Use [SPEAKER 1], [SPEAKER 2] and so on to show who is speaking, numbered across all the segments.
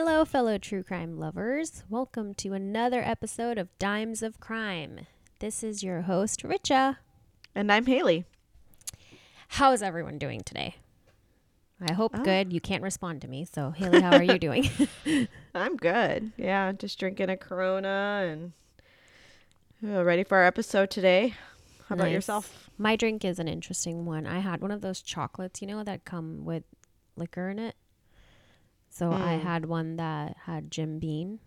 [SPEAKER 1] Hello, fellow true crime lovers. Welcome to another episode of Dimes of Crime. This is your host, Richa.
[SPEAKER 2] And I'm Haily.
[SPEAKER 1] How is everyone doing today? I hope
[SPEAKER 2] Oh.
[SPEAKER 1] good. You can't respond to me. So, Haily, how are you doing?
[SPEAKER 2] I'm good. Yeah, just drinking a Corona and uh, ready for our episode today. How about yourself?
[SPEAKER 1] My drink is an interesting one. I had one of those chocolates, you know, that come with liquor in it. So I
[SPEAKER 2] Mm.
[SPEAKER 1] had one that had Jim Beam,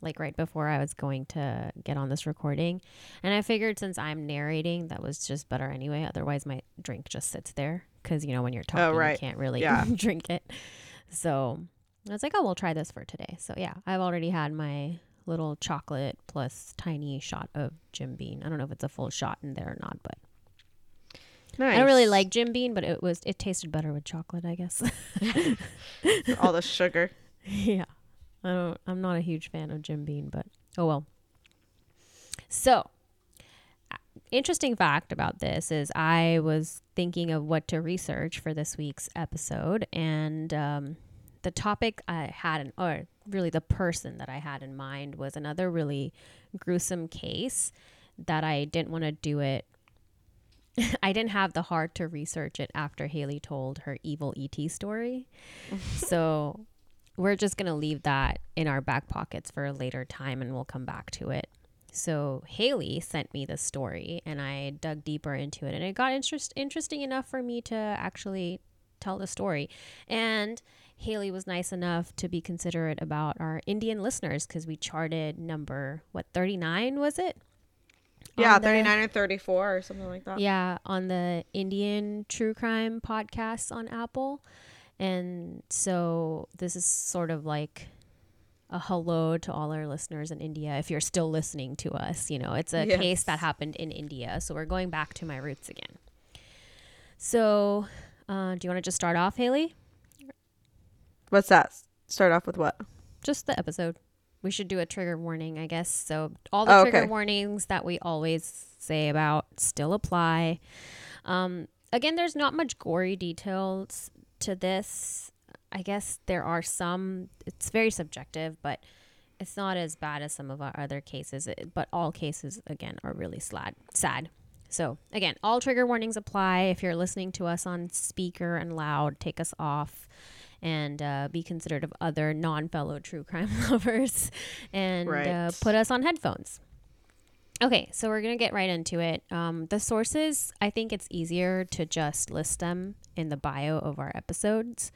[SPEAKER 1] like right before I was going to get on this recording. And I figured since I'm narrating, that was just better anyway. Otherwise, my drink just sits there because, you know, when you're talking,
[SPEAKER 2] right.
[SPEAKER 1] you can't really
[SPEAKER 2] Yeah.
[SPEAKER 1] drink it. So I was like, oh, we'll try this for today. So yeah, I've already had my little chocolate plus tiny shot of Jim Beam. I don't know if it's a full shot in there or not, but
[SPEAKER 2] Nice.
[SPEAKER 1] I don't really like Jim Beam, but it was it tasted better with chocolate, I guess.
[SPEAKER 2] all the sugar.
[SPEAKER 1] yeah. I don't I'm not a huge fan of Jim Beam, but oh well. So, interesting fact about this is I was thinking of what to research for this week's episode and um the topic I had in, or really the person that I had in mind was another really gruesome case that I didn't want to do it I didn't have the heart to research it after Haily told her evil ET story. so we're just going to leave that in our back pockets for a later time and we'll come back to it. So Haily sent me the story and I dug deeper into it and it got interest- interesting enough for me to actually tell the story. And Haily was nice enough to be considerate about our Indian listeners because we charted number, what, 39 was it?
[SPEAKER 2] Yeah,
[SPEAKER 1] On the-
[SPEAKER 2] 39 or 34 or something like that.
[SPEAKER 1] yeah, on the Indian true crime podcasts on Apple. And so this is sort of like a hello to all our listeners in India if you're still listening to us. You know, it's a
[SPEAKER 2] Yes.
[SPEAKER 1] case that happened in India. So we're going back to my roots again. So, uh, do you want to just start off, Haily?
[SPEAKER 2] What's that? Start off with what?
[SPEAKER 1] Just the episode. We should do a trigger warning, I guess. So all the
[SPEAKER 2] Oh,
[SPEAKER 1] trigger
[SPEAKER 2] okay.
[SPEAKER 1] warnings that we always say about still apply. Um, again, there's not much gory details to this. I guess there are some. It's very subjective, but it's not as bad as some of our other cases. It- But all cases, again, are really slad, sad. So again, all trigger warnings apply. If you're listening to us on speaker and loud, take us off and uh, be considerate of other non-fellow true crime lovers and uh, put us on headphones okay so we're gonna get right into it um, the sources i think it's easier to just list them in the bio of our episodes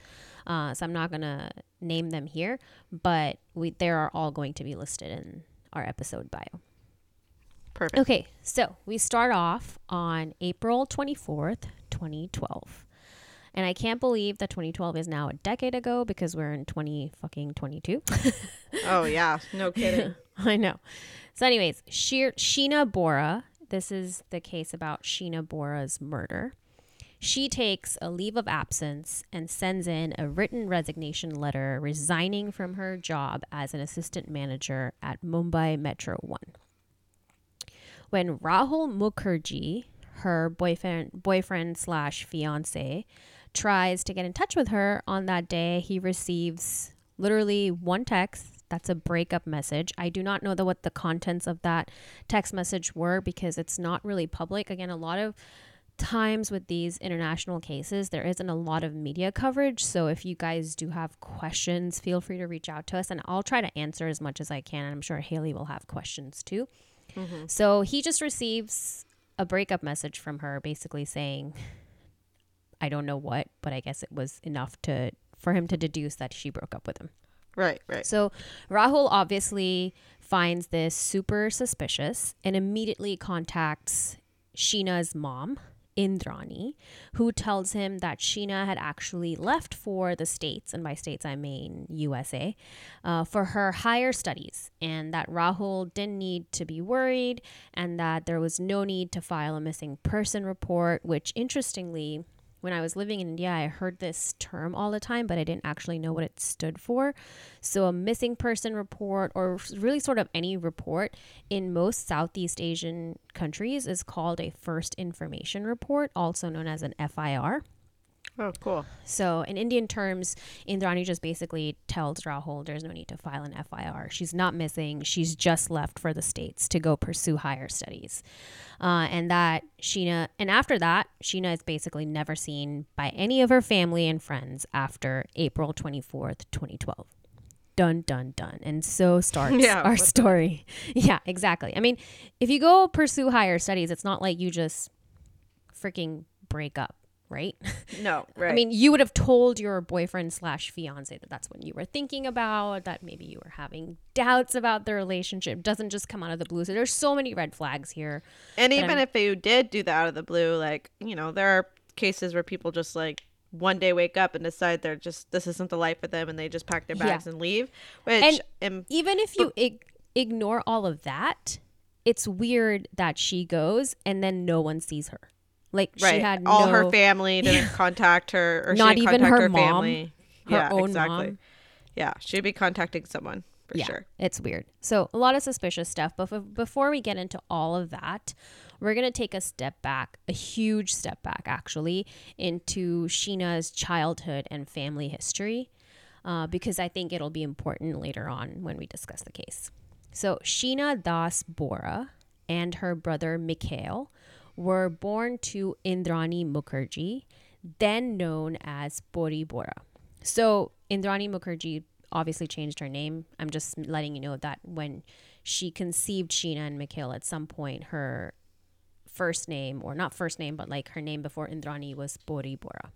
[SPEAKER 1] uh, so i'm not gonna name them here but we they are all going to be listed in our episode bio
[SPEAKER 2] Perfect.
[SPEAKER 1] Okay, so we start off on April 24th, 2012. And I can't believe that 2012 is now a decade ago because we're in 20 fucking 22.
[SPEAKER 2] Oh, yeah. No kidding.
[SPEAKER 1] I know. So, anyways, Sheena Bora, this is the case about Sheena Bora's murder. She takes a leave of absence and sends in a written resignation letter resigning from her job as an assistant manager at Mumbai Metro 1 when Rahul Mukherjee, her boyfriend boyfriend slash fiance, tries to get in touch with her on that day, he receives literally one text. That's a breakup message. I do not know the, what the contents of that text message were because it's not really public. Again, a lot of times with these international cases, there isn't a lot of media coverage. So if you guys do have questions, feel free to reach out to us and I'll try to answer as much as I can. And I'm sure Haily will have questions too. Mm-hmm. So he just receives a breakup message from her basically saying, I don't know what, but I guess it was enough to for him to deduce that she broke up with him.
[SPEAKER 2] Right, right.
[SPEAKER 1] So Rahul obviously finds this super suspicious and immediately contacts Sheena's mom, Indrani, who tells him that Sheena had actually left for the States, and by States I mean USA, uh, for her higher studies, and that Rahul didn't need to be worried, and that there was no need to file a missing person report, which interestingly, when I was living in India, I heard this term all the time, but I didn't actually know what it stood for. So, a missing person report, or really sort of any report in most Southeast Asian countries, is called a first information report, also known as an FIR.
[SPEAKER 2] Oh, cool.
[SPEAKER 1] So, in Indian terms, Indrani just basically tells Rahul there's no need to file an FIR. She's not missing. She's just left for the States to go pursue higher studies. Uh, and that Sheena, and after that, Sheena is basically never seen by any of her family and friends after April 24th, 2012. done, done, done, And so starts
[SPEAKER 2] Yeah,
[SPEAKER 1] our
[SPEAKER 2] what the-
[SPEAKER 1] story. Yeah, exactly. I mean, if you go pursue higher studies, it's not like you just freaking break up, right?
[SPEAKER 2] No, right.
[SPEAKER 1] I mean, you would have told your boyfriend slash fiance that that's what you were thinking about, that maybe you were having doubts about the relationship. Doesn't just come out of the blue. So there's so many red flags here.
[SPEAKER 2] and even
[SPEAKER 1] I'm-
[SPEAKER 2] if you did do that out of the blue, like, you know, there are cases where people just like one day wake up and decide they're just this isn't the life for them and they just pack their
[SPEAKER 1] Yeah.
[SPEAKER 2] bags and leave. Which
[SPEAKER 1] And- Even if you ig- ignore all of that, it's weird that she goes and then no one sees her. Like
[SPEAKER 2] right.
[SPEAKER 1] she had
[SPEAKER 2] all
[SPEAKER 1] no,
[SPEAKER 2] her family didn't contact her or she
[SPEAKER 1] Not
[SPEAKER 2] didn't
[SPEAKER 1] even
[SPEAKER 2] contact
[SPEAKER 1] her
[SPEAKER 2] her
[SPEAKER 1] mom,
[SPEAKER 2] family.
[SPEAKER 1] her
[SPEAKER 2] yeah,
[SPEAKER 1] own
[SPEAKER 2] exactly.
[SPEAKER 1] mom.
[SPEAKER 2] Yeah, she'd be contacting someone for
[SPEAKER 1] yeah,
[SPEAKER 2] sure.
[SPEAKER 1] It's weird. So a lot of suspicious stuff. But f- before we get into all of that, we're gonna take a step back, a huge step back actually, into Sheena's childhood and family history, uh, because I think it'll be important later on when we discuss the case. So Sheena Das Bora and her brother Mikhail were born to Indrani Mukherjee, then known as Pori Bora. So Indrani Mukherjee obviously changed her name. I'm just letting you know that when she conceived Sheena and Mikhail at some point, her first name, or not first name, but like her name before Indrani was Pori Bora.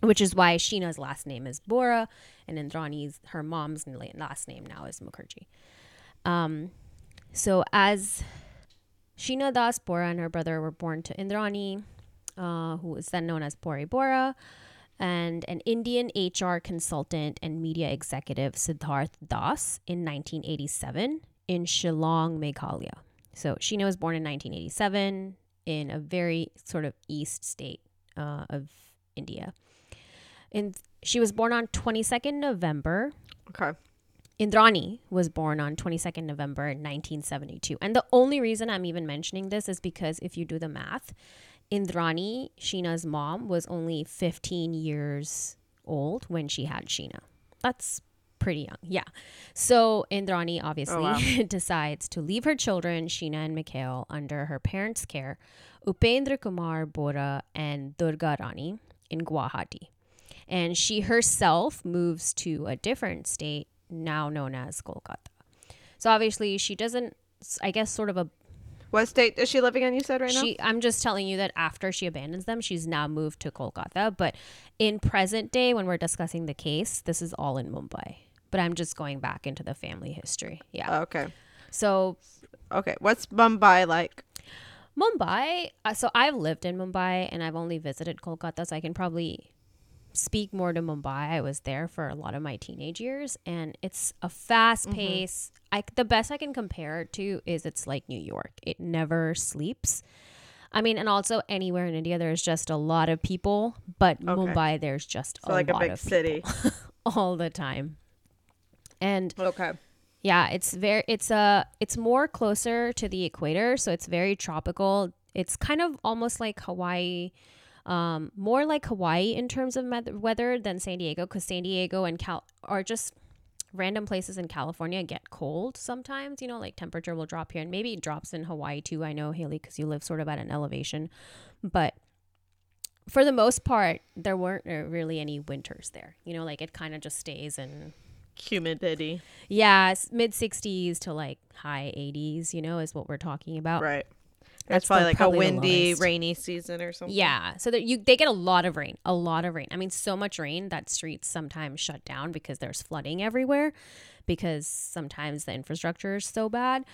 [SPEAKER 1] Which is why Sheena's last name is Bora and Indrani's, her mom's last name now is Mukherjee. Um, so as Sheena Das Bora and her brother were born to Indrani, uh, who was then known as Pori Bora, and an Indian HR consultant and media executive, Siddharth Das, in 1987 in Shillong, Meghalaya. So Sheena was born in 1987 in a very sort of east state uh, of India. And she was born on 22nd November
[SPEAKER 2] Okay.
[SPEAKER 1] Indrani was born on 22nd November 1972. And the only reason I'm even mentioning this is because if you do the math, Indrani, Sheena's mom, was only 15 years old when she had Sheena. That's pretty young. Yeah. So Indrani oh, obviously
[SPEAKER 2] wow.
[SPEAKER 1] decides to leave her children, Sheena and Mikhail, under her parents' care, Upendra Kumar Bora and Durga Rani in Guwahati. And she herself moves to a different state now known as Kolkata. So obviously she doesn't I guess sort of a
[SPEAKER 2] What state is she living in? You said right now.
[SPEAKER 1] she I'm just telling you that after she abandons them she's now moved to Kolkata, but in present day when we're discussing the case, this is all in Mumbai. But I'm just going back into the family history. Yeah.
[SPEAKER 2] Oh, okay.
[SPEAKER 1] So
[SPEAKER 2] Okay. What's Mumbai like?
[SPEAKER 1] Mumbai, uh, so I've lived in Mumbai and I've only visited Kolkata, so I can probably speak more to Mumbai. I was there for a lot of my teenage years and it's a fast mm-hmm. pace. I the best I can compare it to is it's like New York. It never sleeps. I mean, and also anywhere in India there's just a lot of people, but Mumbai there's just
[SPEAKER 2] So
[SPEAKER 1] a
[SPEAKER 2] like a big
[SPEAKER 1] of
[SPEAKER 2] city.
[SPEAKER 1] all the time. And
[SPEAKER 2] Okay.
[SPEAKER 1] yeah, it's very it's a it's more closer to the equator, so it's very tropical. It's kind of almost like Hawaii, um, more like Hawaii in terms of weather than San Diego, because San Diego and Cal are just random places in California get cold sometimes. You know, like temperature will drop here, and maybe it drops in Hawaii too. I know Haily, because you live sort of at an elevation, but for the most part, there weren't uh, really any winters there. You know, like it kind of just stays in
[SPEAKER 2] Humidity.
[SPEAKER 1] yeah, mid 60s to like high 80s, you know, is what we're talking about.
[SPEAKER 2] Right.
[SPEAKER 1] That's
[SPEAKER 2] That's probably like
[SPEAKER 1] probably
[SPEAKER 2] a windy, rainy season or something.
[SPEAKER 1] Yeah, so that you they get a lot of rain, a lot of rain. I mean, so much rain that streets sometimes shut down because there's flooding everywhere because sometimes the infrastructure is so bad.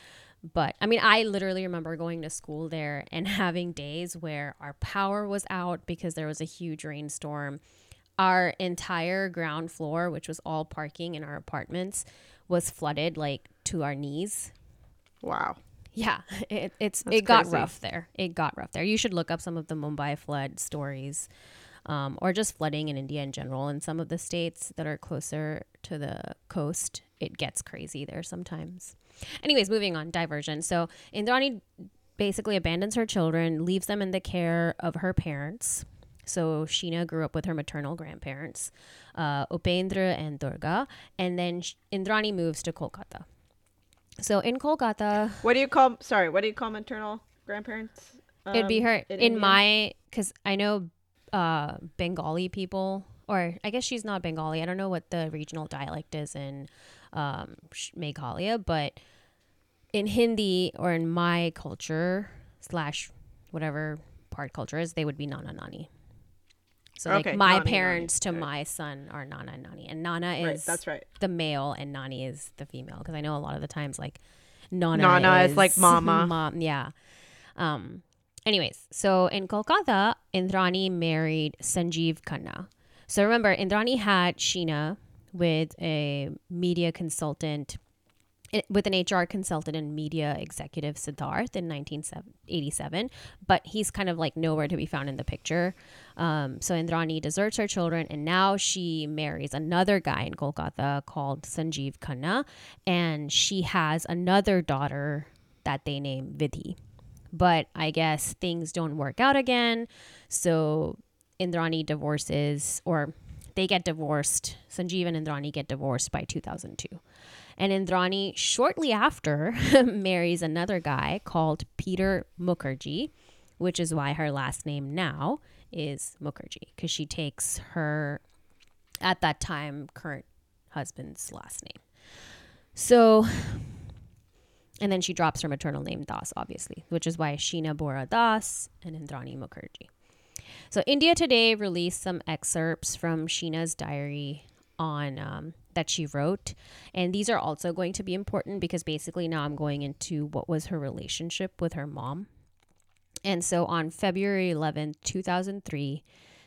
[SPEAKER 1] But I mean, I literally remember going to school there and having days where our power was out because there was a huge rainstorm. Our entire ground floor, which was all parking in our apartments, was flooded like to our knees.
[SPEAKER 2] Wow.
[SPEAKER 1] Yeah, it, it's
[SPEAKER 2] That's
[SPEAKER 1] it got
[SPEAKER 2] crazy.
[SPEAKER 1] rough there. It got rough there. You should look up some of the Mumbai flood stories, um, or just flooding in India in general. In some of the states that are closer to the coast, it gets crazy there sometimes. Anyways, moving on. Diversion. So Indrani basically abandons her children, leaves them in the care of her parents. So Sheena grew up with her maternal grandparents, uh, Upendra and Durga, and then Indrani moves to Kolkata. So in Kolkata,
[SPEAKER 2] What do you call? Sorry, what do you call maternal grandparents?
[SPEAKER 1] it'd be
[SPEAKER 2] um,
[SPEAKER 1] her
[SPEAKER 2] in
[SPEAKER 1] in, my because I know uh, Bengali people, or I guess she's not Bengali. I don't know what the regional dialect is in um, Meghalaya, but in Hindi or in my culture slash whatever part culture is, they would be Nana Nani. So
[SPEAKER 2] Okay,
[SPEAKER 1] like my
[SPEAKER 2] Nani, Nani.
[SPEAKER 1] parents to
[SPEAKER 2] Okay.
[SPEAKER 1] my son are Nana and Nani, and Nana is
[SPEAKER 2] Right, that's right.
[SPEAKER 1] the male and Nani is the female because I know a lot of the times like Nana,
[SPEAKER 2] Nana is
[SPEAKER 1] is
[SPEAKER 2] like mama.
[SPEAKER 1] mom, yeah. Um. Anyways, so in Kolkata, Indrani married Sanjeev Khanna. So remember, Indrani had Sheena with a media consultant, with an HR consultant and media executive Siddharth in 1987, but he's kind of like nowhere to be found in the picture. Um, so Indrani deserts her children, and now she marries another guy in Kolkata called Sanjeev Khanna, and she has another daughter that they name Vidhi. But I guess things don't work out again, so Indrani divorces, or they get divorced. Sanjeev and Indrani get divorced by 2002. And Indrani, shortly after, marries another guy called Peter Mukherjee, which is why her last name now is Mukherjee, because she takes her, at that time, current husband's last name. So, and then she drops her maternal name Das, obviously, which is why Sheena Bora Das and Indrani Mukherjee. So India Today released some excerpts from Sheena's diary on um, that she wrote, and these are also going to be important because basically now I'm going into what was her relationship with her mom. And so on February 11th, 2003,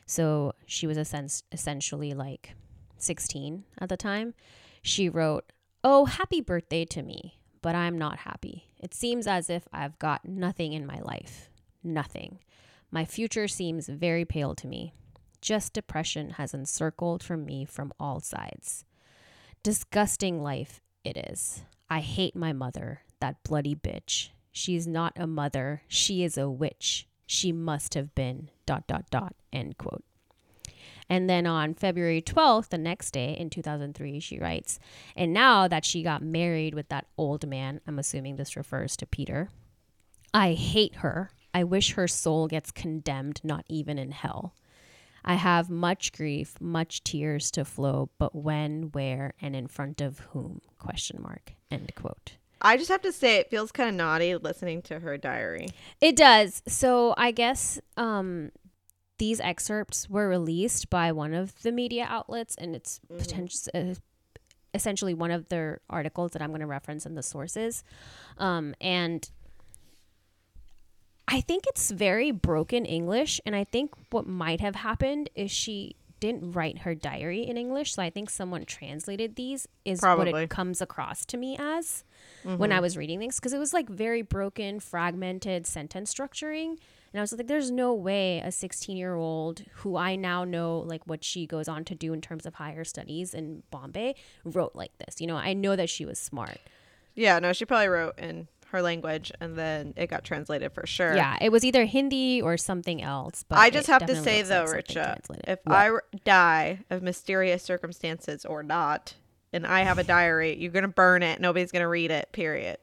[SPEAKER 1] so she was essen- essentially like 16 at the time, she wrote, Oh, happy birthday to me, but I'm not happy. It seems as if I've got nothing in my life. Nothing. My future seems very pale to me. Just depression has encircled from me from all sides. Disgusting life it is. I hate my mother, that bloody bitch. She's not a mother, she is a witch. She must have been dot dot dot end quote. And then on February 12th, the next day in 2003, she writes, And now that she got married with that old man, I'm assuming this refers to Peter, I hate her. I wish her soul gets condemned, not even in hell. I have much grief, much tears to flow, but when, where, and in front of whom? Question mark. End quote.
[SPEAKER 2] I just have to say, it feels kind of naughty listening to her diary.
[SPEAKER 1] It does. So I guess um, these excerpts were released by one of the media outlets, and it's potential. Uh, essentially one of their articles that I'm going to reference in the sources. Um, and I think it's very broken English. And I think what might have happened is she didn't write her diary in English. So I think someone translated these, is what it comes across to me as when I mm-hmm. was reading things. Because it was like very broken, fragmented sentence structuring. And I was like, there's no way a 16 year old who I now know like what she goes on to do in terms of higher studies in Bombay wrote like this. You know, I know that she was smart.
[SPEAKER 2] Yeah, no, she probably wrote in her language and then it got translated for sure.
[SPEAKER 1] Yeah, it was either Hindi or something else. But
[SPEAKER 2] I just have to say though,
[SPEAKER 1] like
[SPEAKER 2] Richa, if
[SPEAKER 1] What?
[SPEAKER 2] I die of mysterious circumstances or not, and I have a diary, you're gonna burn it. Nobody's gonna read it. Period.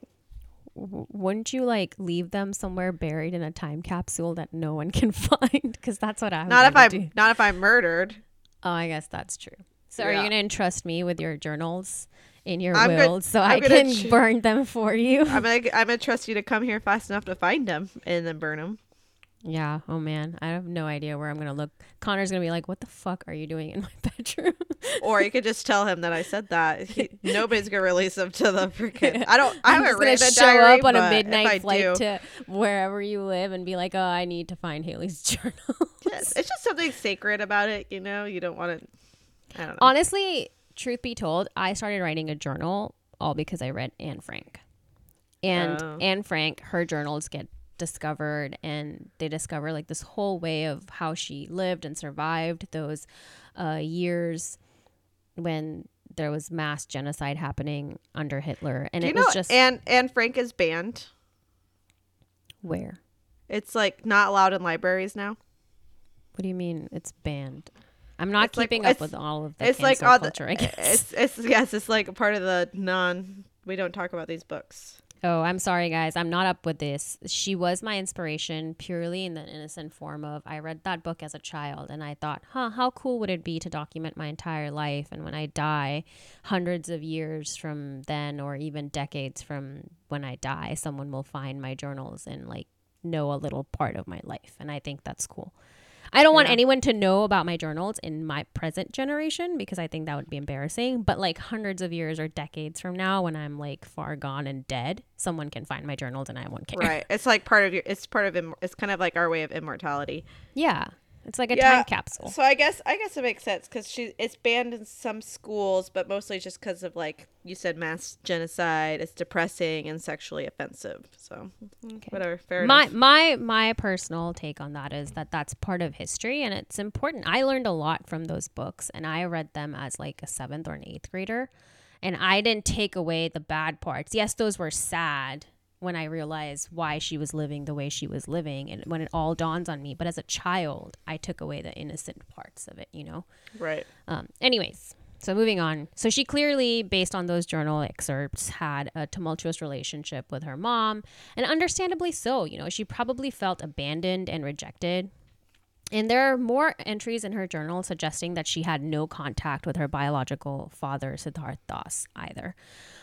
[SPEAKER 1] Wouldn't you like leave them somewhere buried in a time capsule that no one can find? Because that's what I'm.
[SPEAKER 2] Not if I'm
[SPEAKER 1] do.
[SPEAKER 2] not if I'm murdered.
[SPEAKER 1] Oh, I guess that's true. So are you gonna entrust me with your journals in your
[SPEAKER 2] I'm
[SPEAKER 1] will
[SPEAKER 2] good-
[SPEAKER 1] so
[SPEAKER 2] I'm
[SPEAKER 1] I can
[SPEAKER 2] ch-
[SPEAKER 1] burn them for you?
[SPEAKER 2] I'm gonna I'm gonna trust you to come here fast enough to find them and then burn them.
[SPEAKER 1] Yeah. Oh man, I have no idea where I'm gonna look. Connor's gonna be like, "What the fuck are you doing in my bedroom?"
[SPEAKER 2] Or you could just tell him that I said that. He, nobody's gonna release him to the freaking. I don't. I
[SPEAKER 1] I'm
[SPEAKER 2] haven't
[SPEAKER 1] gonna
[SPEAKER 2] a
[SPEAKER 1] show
[SPEAKER 2] diary,
[SPEAKER 1] up on a
[SPEAKER 2] but if I
[SPEAKER 1] midnight flight
[SPEAKER 2] do-
[SPEAKER 1] to wherever you live and be like, "Oh, I need to find Haily's journal."
[SPEAKER 2] Yes, it's just something sacred about it. You know, you don't want to. I don't know.
[SPEAKER 1] Honestly, truth be told, I started writing a journal all because I read Anne Frank. And
[SPEAKER 2] Oh.
[SPEAKER 1] Anne Frank, her journals get discovered and they discover like this whole way of how she lived and survived those uh, years when there was mass genocide happening under Hitler. And
[SPEAKER 2] Do you
[SPEAKER 1] it
[SPEAKER 2] know
[SPEAKER 1] was just
[SPEAKER 2] Anne Anne Frank is banned.
[SPEAKER 1] where?
[SPEAKER 2] It's like not allowed in libraries now.
[SPEAKER 1] What do you mean it's banned? I'm not
[SPEAKER 2] It's like-
[SPEAKER 1] keeping up with all of the
[SPEAKER 2] it's like all the
[SPEAKER 1] culture, I guess.
[SPEAKER 2] it's it's yes, it's like part of the non. We don't talk about these books.
[SPEAKER 1] Oh, I'm sorry, guys. I'm not up with this. She was my inspiration purely in the innocent form of I read that book as a child and I thought, huh, how cool would it be to document my entire life? And when I die, hundreds of years from then, or even decades from when I die, someone will find my journals and like know a little part of my life. And I think that's cool. I don't want
[SPEAKER 2] Yeah.
[SPEAKER 1] anyone to know about my journals in my present generation because I think that would be embarrassing. But like hundreds of years or decades from now, when I'm like far gone and dead, someone can find my journals and I won't care.
[SPEAKER 2] Right. It's like part of your. It's part of. It's kind of like our way of immortality.
[SPEAKER 1] Yeah. It's like a
[SPEAKER 2] Yeah.
[SPEAKER 1] time capsule.
[SPEAKER 2] So I guess I guess it makes sense because she it's banned in some schools, but mostly just because of like you said, mass genocide. It's depressing and sexually offensive. So mm, whatever. Fair
[SPEAKER 1] my
[SPEAKER 2] enough.
[SPEAKER 1] my my personal take on that is that that's part of history and it's important. I learned a lot from those books and I read them as like a 7th or an 8th grader and I didn't take away the bad parts. Yes, those were sad when I realized why she was living the way she was living and when it all dawns on me, but as a child, I took away the innocent parts of it, you know.
[SPEAKER 2] Right.
[SPEAKER 1] Um, anyways, so moving on. So she clearly, based on those journal excerpts, had a tumultuous relationship with her mom, and understandably so. You know, she probably felt abandoned and rejected. And there are more entries in her journal suggesting that she had no contact with her biological father, Siddharth Das, either.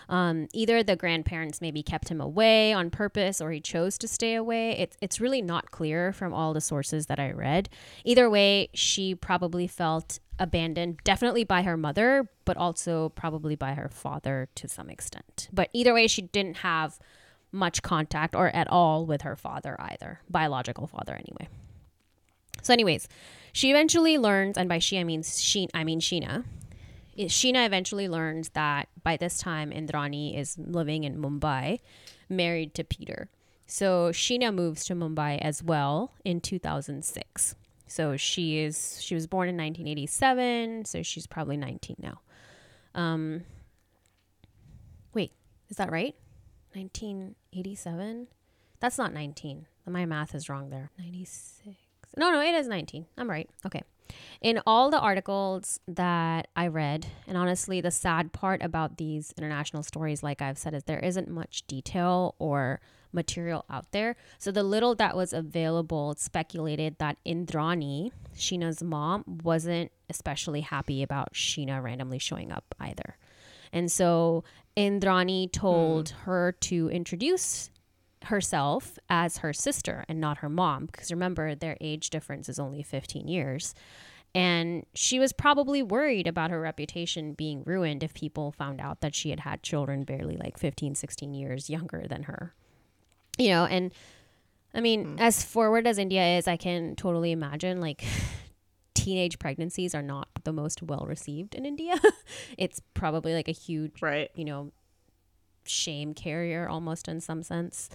[SPEAKER 1] Um, either the grandparents maybe kept him away on purpose or he chose to stay away. It's, it's really not clear from all the sources that I read. Either way, she probably felt abandoned, definitely by her mother, but also probably by her father to some extent. But either way, she didn't have much contact or at all with her father either, biological father anyway. So, anyways, she eventually learns, and by she I mean she, I mean Sheena. Sheena eventually learns that by this time Indrani is living in Mumbai, married to Peter. So Sheena moves to Mumbai as well in 2006. So she is she was born in 1987, so she's probably 19 now. Um, wait, is that right? 1987? That's not 19. My math is wrong there. 96. No, no, it is 19. I'm right. Okay. In all the articles that I read, and honestly, the sad part about these international stories, like I've said, is there isn't much detail or material out there. So the little that was available speculated that Indrani, Sheena's mom, wasn't especially happy about Sheena randomly showing up either. And so Indrani hmm. told her to introduce herself as her sister and not her mom because remember their age difference is only 15 years. And she was probably worried about her reputation being ruined if people found out that she had had children barely like 15 16 years younger than her. You know and i mean mm. as forward as india is i can totally imagine like teenage pregnancies are not the most well received in india. It's probably like a huge
[SPEAKER 2] Right.
[SPEAKER 1] you know shame carrier almost in some sense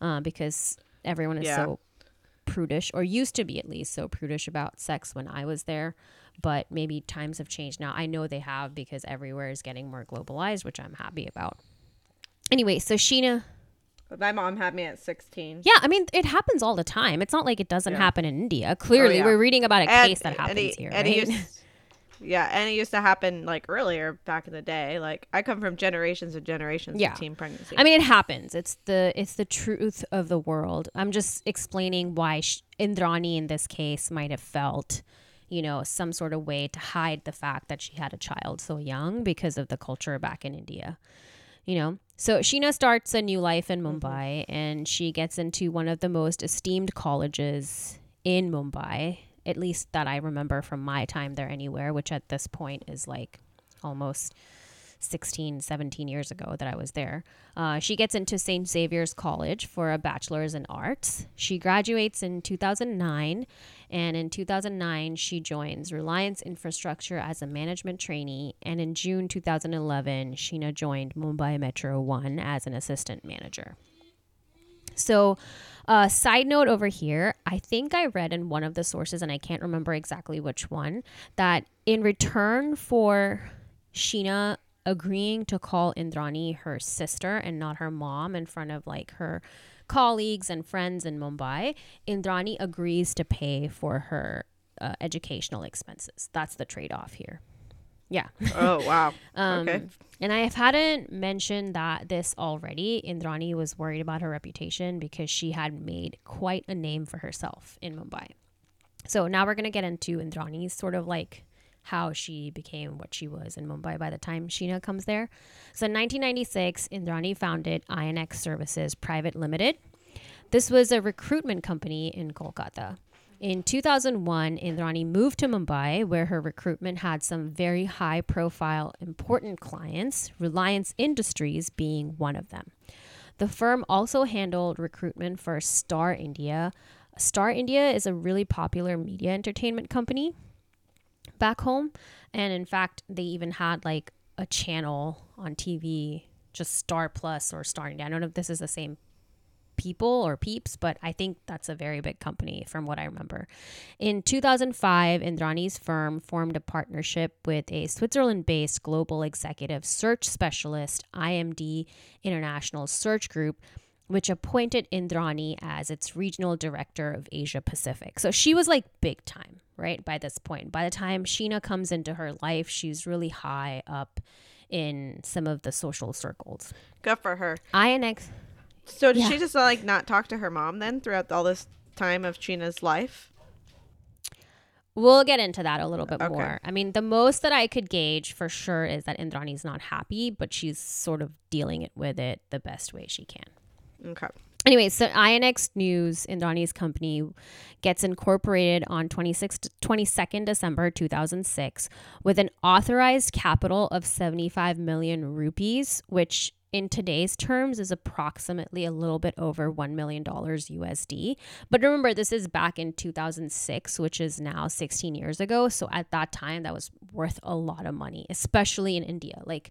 [SPEAKER 1] uh, because everyone is
[SPEAKER 2] Yeah.
[SPEAKER 1] so prudish or used to be at least so prudish about sex when i was there but maybe times have changed now i know they have because everywhere is getting more globalized which i'm happy about anyway so sheena
[SPEAKER 2] my mom had me at 16.
[SPEAKER 1] yeah i mean it happens all the time it's not like it doesn't
[SPEAKER 2] Yeah.
[SPEAKER 1] happen in india clearly
[SPEAKER 2] yeah.
[SPEAKER 1] we're reading about a
[SPEAKER 2] And-
[SPEAKER 1] case that happens
[SPEAKER 2] it-
[SPEAKER 1] here right?
[SPEAKER 2] yeah, and it used to happen like earlier back in the day. Like I come from generations and generations
[SPEAKER 1] Yeah.
[SPEAKER 2] of teen pregnancy.
[SPEAKER 1] I mean, it happens. It's the it's the truth of the world. I'm just explaining why sh- Indrani in this case might have felt, you know, some sort of way to hide the fact that she had a child so young because of the culture back in India. You know, so Sheena starts a new life in mm-hmm. Mumbai, and she gets into one of the most esteemed colleges in Mumbai, at least that I remember from my time there anywhere, which at this point is like almost 16, 17 years ago that I was there. Uh, she gets into St. Xavier's College for a bachelor's in arts. She graduates in 2009, and in 2009, she joins Reliance Infrastructure as a management trainee. And in June 2011, Sheena joined Mumbai Metro 1 as an assistant manager. So, uh, side note over here, I think I read in one of the sources, and I can't remember exactly which one, that in return for Sheena agreeing to call Indrani her sister and not her mom in front of like her colleagues and friends in Mumbai, Indrani agrees to pay for her uh, educational expenses. That's the trade off here. Yeah.
[SPEAKER 2] Oh wow.
[SPEAKER 1] Um,
[SPEAKER 2] okay.
[SPEAKER 1] And I hadn't mentioned that this already. Indrani was worried about her reputation because she had made quite a name for herself in Mumbai. So now we're going to get into Indrani's sort of like how she became what she was in Mumbai by the time Sheena comes there. So in 1996, Indrani founded INX Services Private Limited. This was a recruitment company in Kolkata. In 2001, Indrani moved to Mumbai, where her recruitment had some very high profile, important clients, Reliance Industries being one of them. The firm also handled recruitment for Star India. Star India is a really popular media entertainment company back home. And in fact, they even had like a channel on TV, just Star Plus or Star India. I don't know if this is the same people or peeps, but I think that's a very big company from what I remember. In 2005, Indrani's firm formed a partnership with a Switzerland based global executive search specialist, IMD International Search Group. Which appointed Indrani as its regional director of Asia Pacific. So she was like big time, right? By this point. By the time Sheena comes into her life, she's really high up in some of the social circles.
[SPEAKER 2] Good for her.
[SPEAKER 1] INX.
[SPEAKER 2] So did
[SPEAKER 1] Yeah.
[SPEAKER 2] she just like not talk to her mom then throughout all this time of Sheena's life?
[SPEAKER 1] We'll get into that a little bit
[SPEAKER 2] Okay.
[SPEAKER 1] more. I mean, the most that I could gauge for sure is that Indrani's not happy, but she's sort of dealing it with it the best way she can.
[SPEAKER 2] Okay.
[SPEAKER 1] Anyway, so INX News, Indrani's company, gets incorporated on 26, 22nd December 2006 with an authorized capital of 75 million rupees, which in today's terms is approximately a little bit over $1 million USD. But remember, this is back in 2006, which is now 16 years ago. So at that time, that was worth a lot of money, especially in India. Like,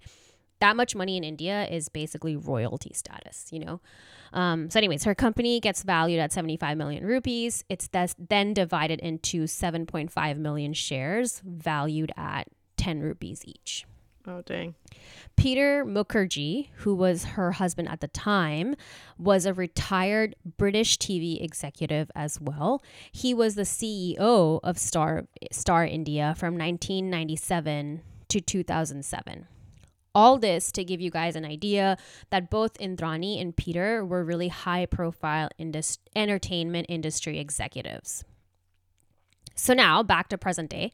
[SPEAKER 1] that much money in India is basically royalty status, you know? Um, so, anyways, her company gets valued at 75 million rupees. It's then divided into 7.5 million shares valued at 10 rupees each.
[SPEAKER 2] Oh dang.
[SPEAKER 1] Peter Mukherjee, who was her husband at the time, was a retired British TV executive as well. He was the CEO of Star Star India from 1997 to 2007. All this to give you guys an idea that both Indrani and Peter were really high profile indus- entertainment industry executives. So now back to present day.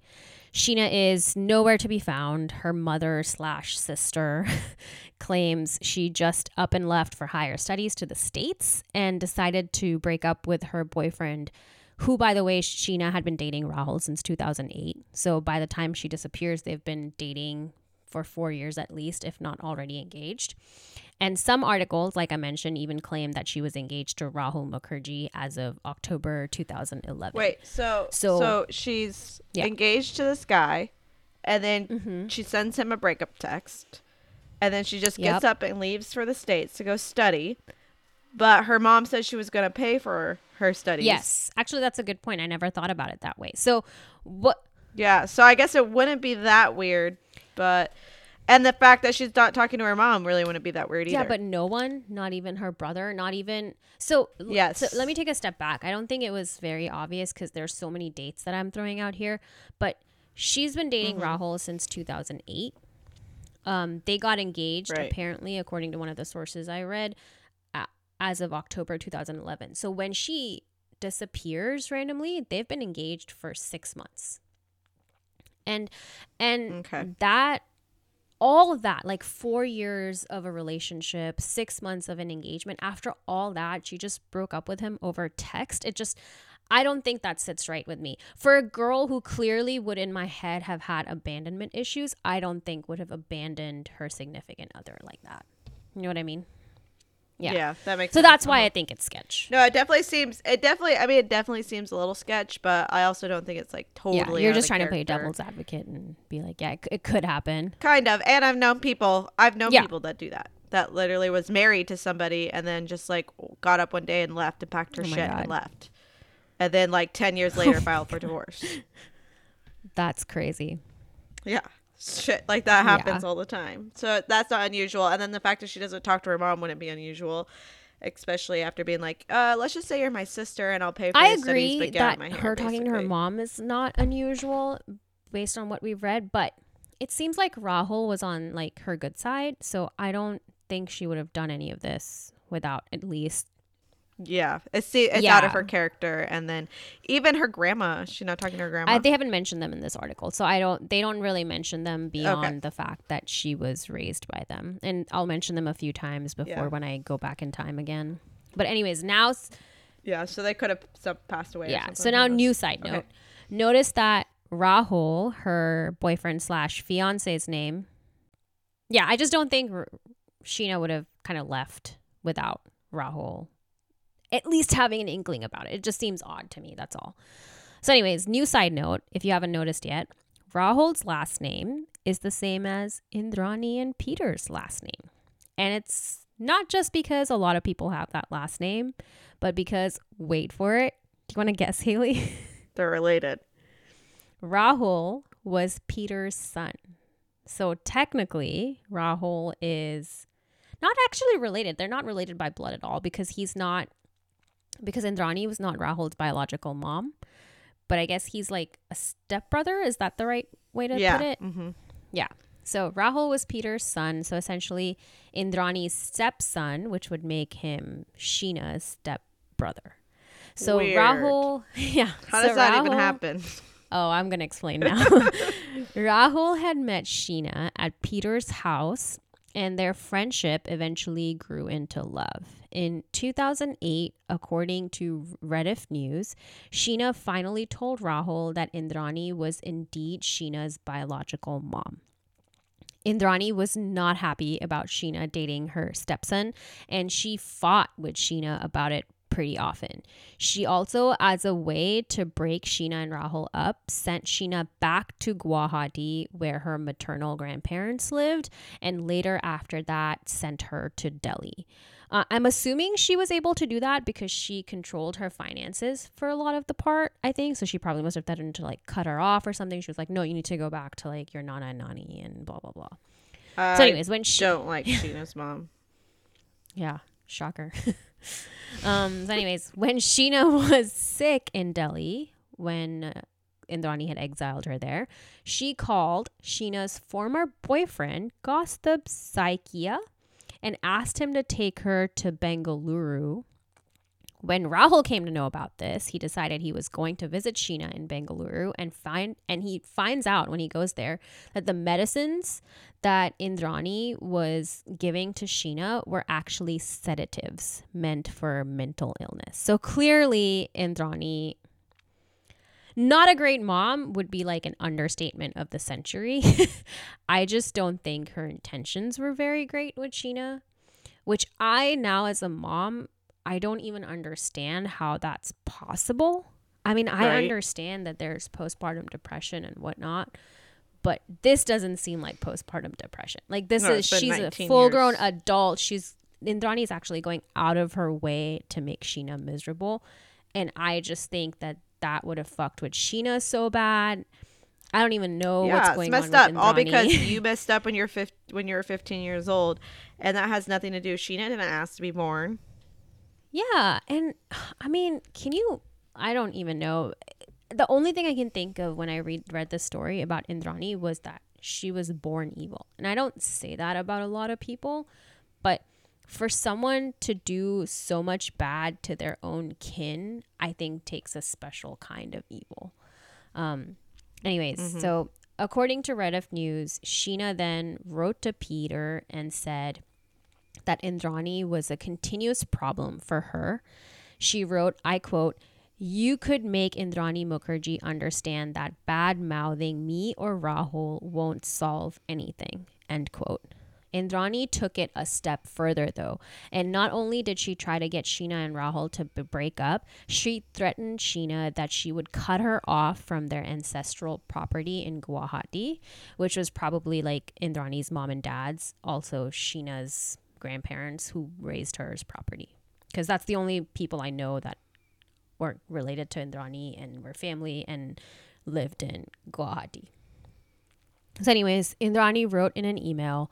[SPEAKER 1] Sheena is nowhere to be found. Her mother slash sister claims she just up and left for higher studies to the States and decided to break up with her boyfriend, who, by the way, Sheena had been dating Rahul since 2008. So by the time she disappears, they've been dating for four years at least, if not already engaged. And some articles, like I mentioned, even claim that she was engaged to Rahul Mukherjee as of October 2011.
[SPEAKER 2] Wait, so so,
[SPEAKER 1] So-
[SPEAKER 2] she's
[SPEAKER 1] Yeah.
[SPEAKER 2] engaged to this guy and then
[SPEAKER 1] Mm-hmm.
[SPEAKER 2] she sends him a breakup text. And then she just
[SPEAKER 1] Yep.
[SPEAKER 2] gets up and leaves for the States to go study. But her mom says she was going to pay for her studies.
[SPEAKER 1] Yes, actually, that's a good point. I never thought about it that way. So, what?
[SPEAKER 2] Yeah, so I guess it wouldn't be that weird, but and the fact that she's not talking to her mom really wouldn't be that weird either.
[SPEAKER 1] Yeah, but no one, not even her brother, not even. So,
[SPEAKER 2] Yes.
[SPEAKER 1] So let me take a step back. I don't think it was very obvious because there's so many dates that I'm throwing out here. But she's been dating
[SPEAKER 2] Mm-hmm.
[SPEAKER 1] Rahul since 2008. Um, they got engaged
[SPEAKER 2] Right.
[SPEAKER 1] apparently, according to one of the sources I read, as of October 2011. So when she disappears randomly, they've been engaged for six months. And and
[SPEAKER 2] Okay.
[SPEAKER 1] that all of that, like four years of a relationship, six months of an engagement, after all that, she just broke up with him over text. It just, I don't think that sits right with me. For a girl who clearly would, in my head, have had abandonment issues, I don't think would have abandoned her significant other like that. You know what I mean?
[SPEAKER 2] Yeah.
[SPEAKER 1] Yeah.
[SPEAKER 2] that makes
[SPEAKER 1] So
[SPEAKER 2] sense.
[SPEAKER 1] that's why
[SPEAKER 2] Uh-huh.
[SPEAKER 1] I think it's sketch.
[SPEAKER 2] No, it definitely seems. It definitely. I mean, it definitely seems a little sketch, but I also don't think it's like totally
[SPEAKER 1] Yeah,
[SPEAKER 2] you're
[SPEAKER 1] just trying to play devil's advocate and be like, yeah, it, it could happen.
[SPEAKER 2] Kind of, and I've known people. I've known
[SPEAKER 1] Yeah.
[SPEAKER 2] people that do that. That literally was married to somebody and then just like got up one day and left and packed her
[SPEAKER 1] Oh
[SPEAKER 2] shit
[SPEAKER 1] God.
[SPEAKER 2] and left, and then like ten years later filed for divorce.
[SPEAKER 1] That's crazy.
[SPEAKER 2] Yeah. Shit like that happens
[SPEAKER 1] Yeah.
[SPEAKER 2] all the time. So that's not unusual. And then the fact that she doesn't talk to her mom wouldn't be unusual. especially after being like, uh, let's just say you're my sister and I'll pay for
[SPEAKER 1] I
[SPEAKER 2] studies,
[SPEAKER 1] agree
[SPEAKER 2] but get
[SPEAKER 1] that
[SPEAKER 2] my hair,
[SPEAKER 1] her talking to her mom is not unusual based on what we've read, but it seems like Rahul was on like her good side, so I don't think she would have done any of this without at least
[SPEAKER 2] Yeah, it's see, it's out of her character, and then even her grandma. She's not talking to her grandma.
[SPEAKER 1] I, they haven't mentioned them in this article, so I don't. They don't really mention them beyond the fact that she was raised by them, and I'll mention them a few times before
[SPEAKER 2] Yeah.
[SPEAKER 1] when I go back in time again. But anyways, now
[SPEAKER 2] yeah, so they could have passed away.
[SPEAKER 1] yeah. So now, new side
[SPEAKER 2] Okay.
[SPEAKER 1] note. Notice that Rahul, her boyfriend slash fiance's name. Yeah, I just don't think R- Sheena would have kind of left without Rahul, at least having an inkling about it. It just seems odd to me. That's all. So, anyways, new side note. If you haven't noticed yet, Rahul's last name is the same as Indrani and Peter's last name, and it's not just because a lot of people have that last name, but because wait for it. Do you want to guess, Haily?
[SPEAKER 2] they're related.
[SPEAKER 1] Rahul was Peter's son. So technically, Rahul is not actually related. They're not related by blood at all because he's not, because Indrani was not Rahul's biological mom. But I guess he's like a stepbrother. Is that the right way to
[SPEAKER 2] yeah.
[SPEAKER 1] put it?
[SPEAKER 2] hmm
[SPEAKER 1] Yeah. So Rahul was Peter's son. So essentially, Indrani's stepson, which would make him Sheena's stepbrother. So
[SPEAKER 2] Weird.
[SPEAKER 1] Rahul, yeah.
[SPEAKER 2] How
[SPEAKER 1] so
[SPEAKER 2] does that even happen?
[SPEAKER 1] Oh, I'm going to explain now. Rahul had met Sheena at Peter's house, and their friendship eventually grew into love. In 2008, according to Rediff News, Sheena finally told Rahul that Indrani was indeed Sheena's biological mom. Indrani was not happy about Sheena dating her stepson, and she fought with Sheena about it pretty often. She also, as a way to break Sheena and Rahul up, sent Sheena back to Guwahati, where her maternal grandparents lived, and later after that, sent her to Delhi. Uh, I'm assuming she was able to do that because she controlled her finances for a lot of the part, I think. So she probably must have threatened to like cut her off or something. She was like, no, you need to go back to like your nana and nani and blah, blah, blah.
[SPEAKER 2] I
[SPEAKER 1] So, anyways, when she.
[SPEAKER 2] don't like Sheena's mom.
[SPEAKER 1] Yeah, shocker. um, so, anyways, when Sheena was sick in Delhi, when uh, Indrani had exiled her there, she called Sheena's former boyfriend, Gostub Saikia, and asked him to take her to Bengaluru. When Rahul came to know about this, he decided he was going to visit Sheena in Bengaluru and find and he finds out when he goes there that the medicines that Indrani was giving to Sheena were actually sedatives meant for mental illness. So clearly Indrani not a great mom would be like an understatement of the century. I just don't think her intentions were very great with Sheena, which I now as a mom, I don't even understand how that's possible. I mean, I
[SPEAKER 2] Right.
[SPEAKER 1] understand that there's postpartum depression and whatnot, but this doesn't seem like postpartum depression. Like this
[SPEAKER 2] No,
[SPEAKER 1] is she's a
[SPEAKER 2] 19
[SPEAKER 1] full grown adult. She's Indrani is actually going out of her way to make Sheena miserable, and I just think that that would have fucked with Sheena so bad. I don't even know
[SPEAKER 2] yeah,
[SPEAKER 1] what's
[SPEAKER 2] it's
[SPEAKER 1] going
[SPEAKER 2] messed
[SPEAKER 1] on
[SPEAKER 2] up. All because you messed up when you're fif- when you were 15 years old, and that has nothing to do. Sheena didn't ask to be born.
[SPEAKER 1] Yeah, and I mean, can you? I don't even know. The only thing I can think of when I read read the story about Indrani was that she was born evil, and I don't say that about a lot of people, but for someone to do so much bad to their own kin, I think takes a special kind of evil. Um, anyways, so according to Rediff News, Sheena then wrote to Peter and said that Indrani was a continuous problem for her. She wrote, I quote, you could make Indrani Mukherjee understand that bad mouthing me or Rahul won't solve anything. End quote. Indrani took it a step further though, and not only did she try to get Sheena and Rahul to b- break up, she threatened Sheena that she would cut her off from their ancestral property in Guwahati, which was probably like Indrani's mom and dad's, also Sheena's grandparents who raised her as property. Because that's the only people I know that were related to Indrani and were family and lived in Guwahati. So, anyways, Indrani wrote in an email,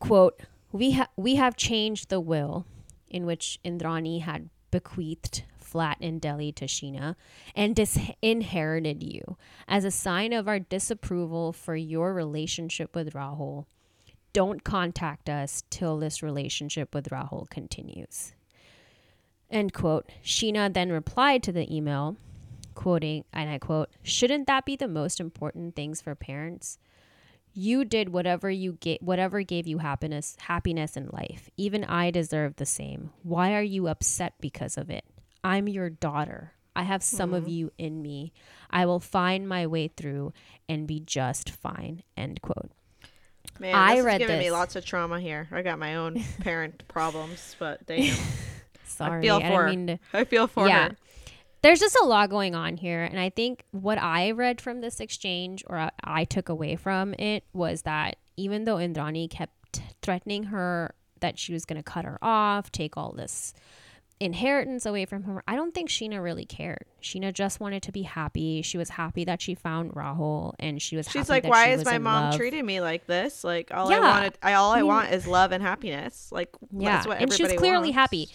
[SPEAKER 1] quote, we, ha- we have changed the will. in which Indrani had bequeathed flat in Delhi to Sheena and disinherited you as a sign of our disapproval for your relationship with Rahul. Don't contact us till this relationship with Rahul continues. End quote. Sheena then replied to the email, quoting, and I quote, Shouldn't that be the most important things for parents? You did whatever you get whatever gave you happiness happiness in life. Even I deserve the same. Why are you upset because of it? I'm your daughter. I have some mm. of you in me. I will find my way through and be just fine. End quote.
[SPEAKER 2] Man, I this read is giving this. me lots of trauma here. I got my own parent problems, but damn.
[SPEAKER 1] Sorry,
[SPEAKER 2] I feel for. I, mean to, I feel for yeah. her
[SPEAKER 1] there's just a lot going on here. And I think what I read from this exchange or I took away from it was that even though Indrani kept threatening her that she was going to cut her off, take all this inheritance away from her, I don't think Sheena really cared. Sheena just wanted to be happy. She was happy that she found Rahul and she was
[SPEAKER 2] She's like, why is my mom love. treating me like this? Like all yeah. I wanted, I, all I, I mean, want is love and happiness. Like, yeah. and she was clearly wants.
[SPEAKER 1] happy.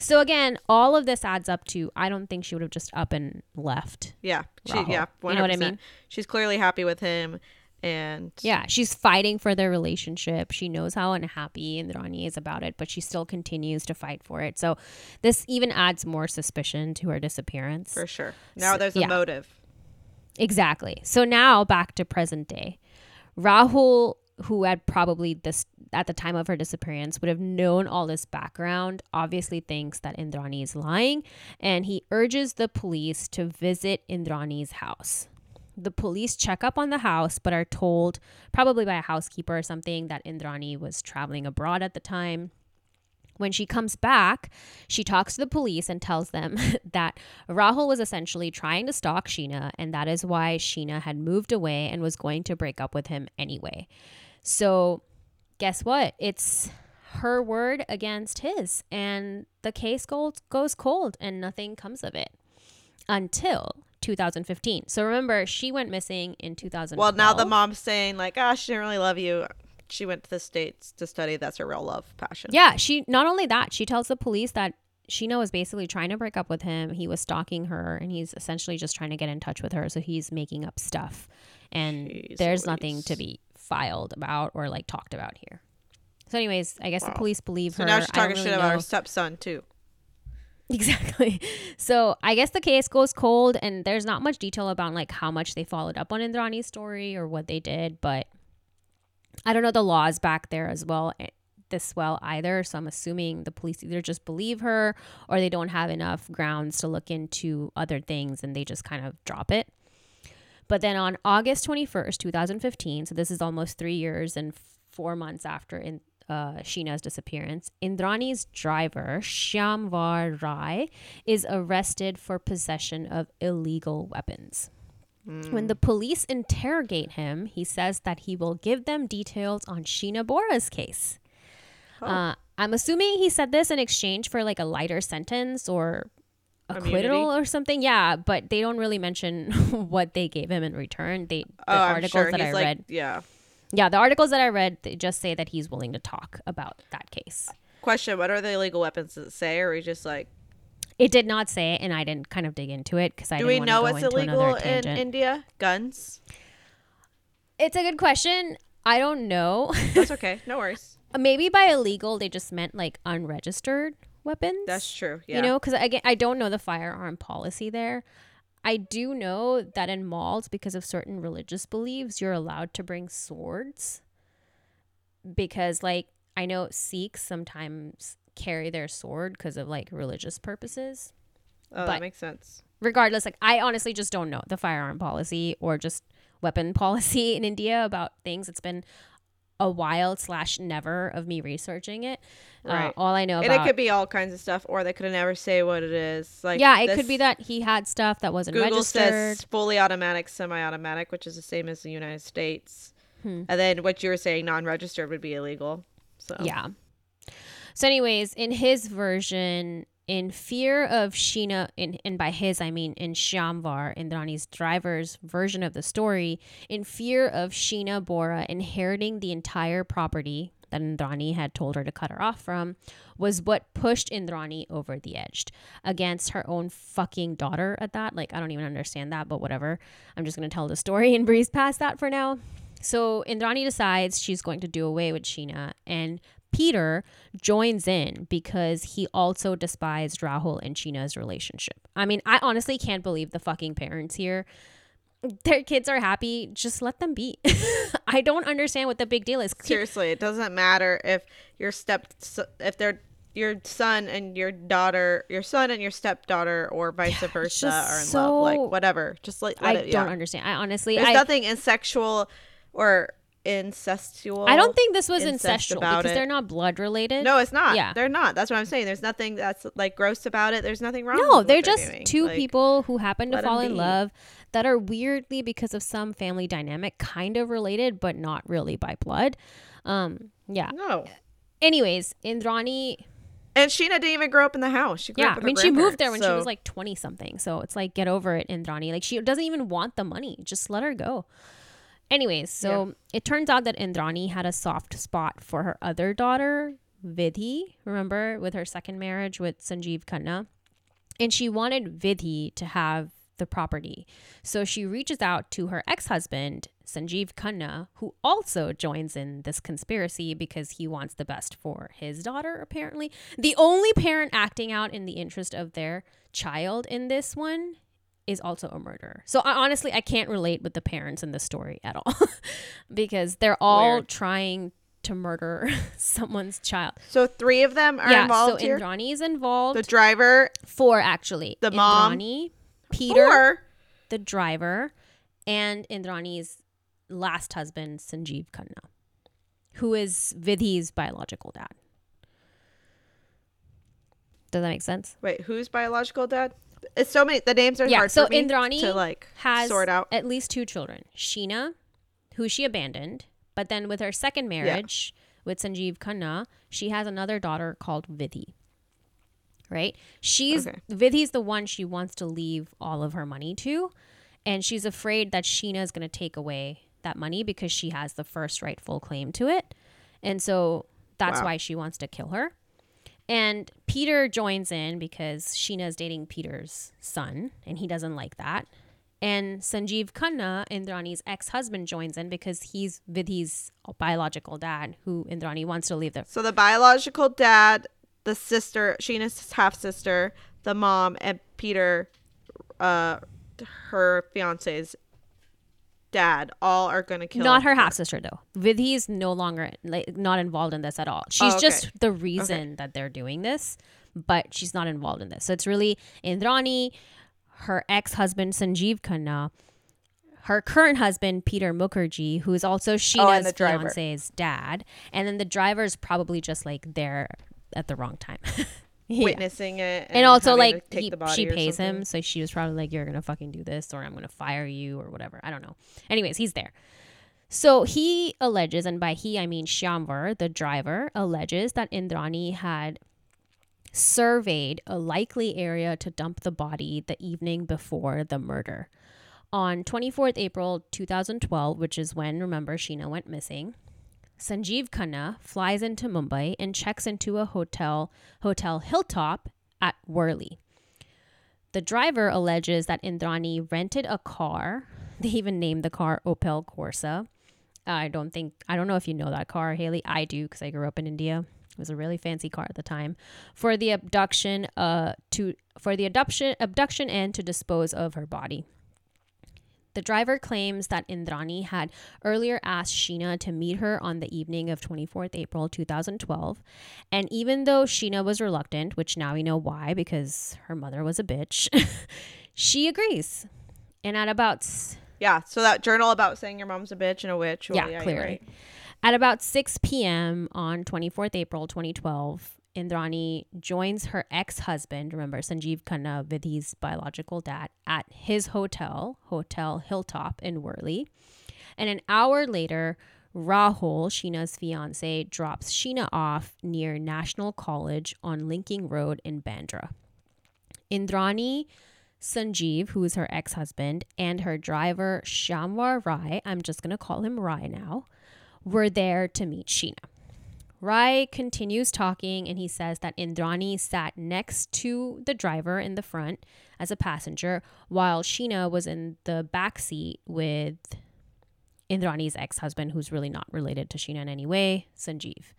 [SPEAKER 1] So again, all of this adds up to I don't think she would have just up and left.
[SPEAKER 2] Yeah. She, yeah. 100%. You know what I mean? She's clearly happy with him and
[SPEAKER 1] yeah she's fighting for their relationship she knows how unhappy Indrani is about it but she still continues to fight for it so this even adds more suspicion to her disappearance
[SPEAKER 2] for sure now so, there's a yeah. motive
[SPEAKER 1] exactly so now back to present day rahul who had probably this at the time of her disappearance would have known all this background obviously thinks that Indrani is lying and he urges the police to visit Indrani's house. The police check up on the house but are told probably by a housekeeper or something that Indrani was traveling abroad at the time. When she comes back, she talks to the police and tells them that Rahul was essentially trying to stalk Sheena, and that is why Sheena had moved away and was going to break up with him anyway. So, guess what? It's her word against his, and the case goes, goes cold and nothing comes of it until 2015. So, remember, she went missing in 2012.
[SPEAKER 2] Well, now the mom's saying, like, oh, she didn't really love you. She went to the States to study. That's her real love passion.
[SPEAKER 1] Yeah. She, not only that, she tells the police that Sheena was basically trying to break up with him. He was stalking her and he's essentially just trying to get in touch with her. So he's making up stuff. And Jeez there's Louise. nothing to be filed about or like talked about here. So, anyways, I guess wow. the police believe
[SPEAKER 2] so
[SPEAKER 1] her.
[SPEAKER 2] So now she's talking really shit about her stepson too.
[SPEAKER 1] Exactly. So I guess the case goes cold, and there's not much detail about like how much they followed up on Indrani's story or what they did, but I don't know the laws back there as well eh, this well either. So I'm assuming the police either just believe her or they don't have enough grounds to look into other things and they just kind of drop it. But then on August 21st, 2015, so this is almost three years and four months after in, uh, Sheena's disappearance, Indrani's driver, Shyamvar Rai, is arrested for possession of illegal weapons. Mm. When the police interrogate him, he says that he will give them details on Sheena Bora's case. Oh. Uh, I'm assuming he said this in exchange for like a lighter sentence or acquittal or something. Yeah, but they don't really mention what they gave him in return. They the oh, articles sure. that He's I like, read.
[SPEAKER 2] Yeah.
[SPEAKER 1] Yeah, the articles that I read they just say that he's willing to talk about that case.
[SPEAKER 2] Question: What are the illegal weapons? It say, or are we just like?
[SPEAKER 1] It did not say, and I didn't kind of dig into it because I
[SPEAKER 2] do
[SPEAKER 1] we
[SPEAKER 2] know what's illegal in India? Guns.
[SPEAKER 1] It's a good question. I don't know.
[SPEAKER 2] That's okay. No worries.
[SPEAKER 1] Maybe by illegal they just meant like unregistered weapons.
[SPEAKER 2] That's true. Yeah.
[SPEAKER 1] You know, because again, I don't know the firearm policy there. I do know that in malls, because of certain religious beliefs, you're allowed to bring swords. Because, like, I know Sikhs sometimes carry their sword because of like religious purposes.
[SPEAKER 2] Oh, but that makes sense.
[SPEAKER 1] Regardless, like, I honestly just don't know the firearm policy or just weapon policy in India about things. It's been a while slash never of me researching it. Uh, right. Uh, all I know
[SPEAKER 2] and it could be all kinds of stuff, or they could never say what it is. Like
[SPEAKER 1] yeah, it could be that he had stuff that wasn't Google registered. says
[SPEAKER 2] fully automatic, semi-automatic, which is the same as the United States. Hmm. And then what you were saying, non-registered would be illegal. So
[SPEAKER 1] yeah. So, anyways, in his version, in fear of Sheena, in, and by his I mean in Shyamvar, Indrani's driver's version of the story, in fear of Sheena Bora inheriting the entire property, that Indrani had told her to cut her off from was what pushed Indrani over the edge against her own fucking daughter at that. Like, I don't even understand that, but whatever. I'm just going to tell the story and breeze past that for now. So Indrani decides she's going to do away with Sheena, and Peter joins in because he also despised Rahul and Sheena's relationship. I mean, I honestly can't believe the fucking parents here. Their kids are happy, just let them be. I don't understand what the big deal is.
[SPEAKER 2] Seriously, it doesn't matter if your step if they're your son and your daughter, your son and your stepdaughter, or vice versa, are in
[SPEAKER 1] so-
[SPEAKER 2] love. Like whatever, just like
[SPEAKER 1] I
[SPEAKER 2] it,
[SPEAKER 1] don't
[SPEAKER 2] yeah.
[SPEAKER 1] understand. I honestly,
[SPEAKER 2] There's
[SPEAKER 1] I,
[SPEAKER 2] nothing insexual or incestual.
[SPEAKER 1] I don't think this was incestual
[SPEAKER 2] about
[SPEAKER 1] because
[SPEAKER 2] it.
[SPEAKER 1] they're not blood related.
[SPEAKER 2] No, it's not.
[SPEAKER 1] Yeah.
[SPEAKER 2] they're not. That's what I'm saying. There's nothing that's like gross about it. There's nothing wrong.
[SPEAKER 1] No, they're just
[SPEAKER 2] doing.
[SPEAKER 1] two
[SPEAKER 2] Like,
[SPEAKER 1] people who happen to fall in love that are weirdly because of some family dynamic kind of related, but not really by blood. Um, yeah.
[SPEAKER 2] No,
[SPEAKER 1] Anyways, Indrani,
[SPEAKER 2] and Sheena didn't even grow up in the house. She grew
[SPEAKER 1] yeah, I mean, she moved there when
[SPEAKER 2] grandparents,
[SPEAKER 1] she was like 20 something. So it's like, get over it, Indrani. Like, she doesn't even want the money. Just let her go. Anyways, so it turns out that Indrani had a soft spot for her other daughter, Vidhi, remember, with her second marriage with Sanjeev Khanna. And she wanted Vidhi to have the property. So she reaches out to her ex husband, Sanjeev Khanna, who also joins in this conspiracy because he wants the best for his daughter, apparently. The only parent acting out in the interest of their child in this one is also a murderer. So I, honestly, I can't relate with the parents in this story at all because they're all
[SPEAKER 2] Weird.
[SPEAKER 1] trying to murder someone's child.
[SPEAKER 2] So three of them are
[SPEAKER 1] yeah,
[SPEAKER 2] involved
[SPEAKER 1] so
[SPEAKER 2] here.
[SPEAKER 1] Indrani is involved.
[SPEAKER 2] the driver,
[SPEAKER 1] Four actually.
[SPEAKER 2] The mom.
[SPEAKER 1] Indrani, Peter,
[SPEAKER 2] Four.
[SPEAKER 1] the driver, and Indrani's last husband, Sanjeev Khanna, who is Vidhi's biological dad. Does that make sense?
[SPEAKER 2] Wait, who's biological dad? It's so many. The names are
[SPEAKER 1] Yeah,
[SPEAKER 2] hard
[SPEAKER 1] so
[SPEAKER 2] for me
[SPEAKER 1] Indrani
[SPEAKER 2] to like
[SPEAKER 1] Has
[SPEAKER 2] sort out.
[SPEAKER 1] at least two children. Sheena, who she abandoned, but then with her second marriage with Sanjeev Khanna, she has another daughter called Vidhi. Right? She's
[SPEAKER 2] Okay.
[SPEAKER 1] Vidhi's the one she wants to leave all of her money to, and she's afraid that Sheena is going to take away that money because she has the first rightful claim to it. And so that's
[SPEAKER 2] Wow.
[SPEAKER 1] why she wants to kill her. And Peter joins in because Sheena's dating Peter's son, and he doesn't like that. And Sanjeev Khanna, Indrani's ex-husband, joins in because he's Vidhi's biological dad, who Indrani wants to leave the
[SPEAKER 2] So the biological dad, the sister, Sheena's half sister, the mom, and Peter, uh, her fiance's dad, all are gonna kill.
[SPEAKER 1] not her half sister though. Vidhi is no longer like not involved in this at all. She's
[SPEAKER 2] Oh, okay.
[SPEAKER 1] just the reason that they're doing this, but she's not involved in this. So it's really Indrani, her ex-husband Sanjeev Khanna, her current husband Peter Mukerjea, who is also
[SPEAKER 2] oh, Sheena's Oh,
[SPEAKER 1] fiance's dad, and then the driver is probably just like there at the wrong time. Yeah.
[SPEAKER 2] witnessing it,
[SPEAKER 1] and also
[SPEAKER 2] having to
[SPEAKER 1] like he, she pays him so she was probably like you're gonna fucking do this or i'm gonna fire you or whatever. I don't know. Anyways he's there. So he alleges and by he i mean Shyamvar the driver alleges that indrani had surveyed a likely area to dump the body the evening before the murder. On 24th april 2012 which is when remember sheena went missing Sanjeev Khanna flies into Mumbai and checks into a hotel, Hotel Hilltop at Worli. The driver alleges that Indrani rented a car. They even named the car Opel Corsa. I don't think I don't know if you know that car, Haily. I do because I grew up in India. It was a really fancy car at the time for the abduction uh to for the abduction abduction and to dispose of her body. The driver claims that Indrani had earlier asked Sheena to meet her on the evening of 24th April 2012. And even though Sheena was reluctant, which now we know why because her mother was a bitch, she agrees. And at about
[SPEAKER 2] Yeah, so that journal about saying your mom's a bitch and a witch. Oh, well,
[SPEAKER 1] yeah,
[SPEAKER 2] you're
[SPEAKER 1] clearly.
[SPEAKER 2] right.
[SPEAKER 1] At about 6 p.m. on 24th April 2012, Indrani joins her ex-husband, remember Sanjeev Khanna, Vidhi's biological dad, at his hotel, Hotel Hilltop in Worli. And an hour later, Rahul, Sheena's fiance, drops Sheena off near National College on Linking Road in Bandra. Indrani, Sanjeev, who is her ex husband, and her driver, Shyamvar Rai, I'm just going to call him Rai now, were there to meet Sheena. Rai continues talking and he says that Indrani sat next to the driver in the front as a passenger while Sheena was in the back seat with Indrani's ex-husband who's really not related to Sheena in any way, Sanjeev.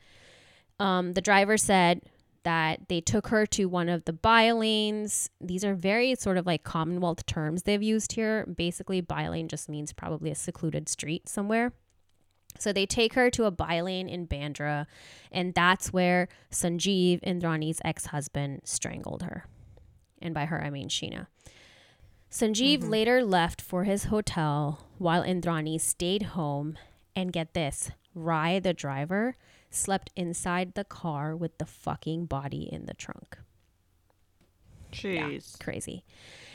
[SPEAKER 1] Um, the driver said that they took her to one of the by lanes. These are very sort of like Commonwealth terms they've used here. Basically, by lane just means probably a secluded street somewhere. So they take her to a by lane in Bandra, and that's where Sanjeev, Indrani's ex husband, strangled her. And by her, I mean Sheena. Sanjeev
[SPEAKER 2] Mm-hmm.
[SPEAKER 1] later left for his hotel while Indrani stayed home. And get this Rai, the driver, slept inside the car with the fucking body in the trunk.
[SPEAKER 2] Jeez.
[SPEAKER 1] Crazy.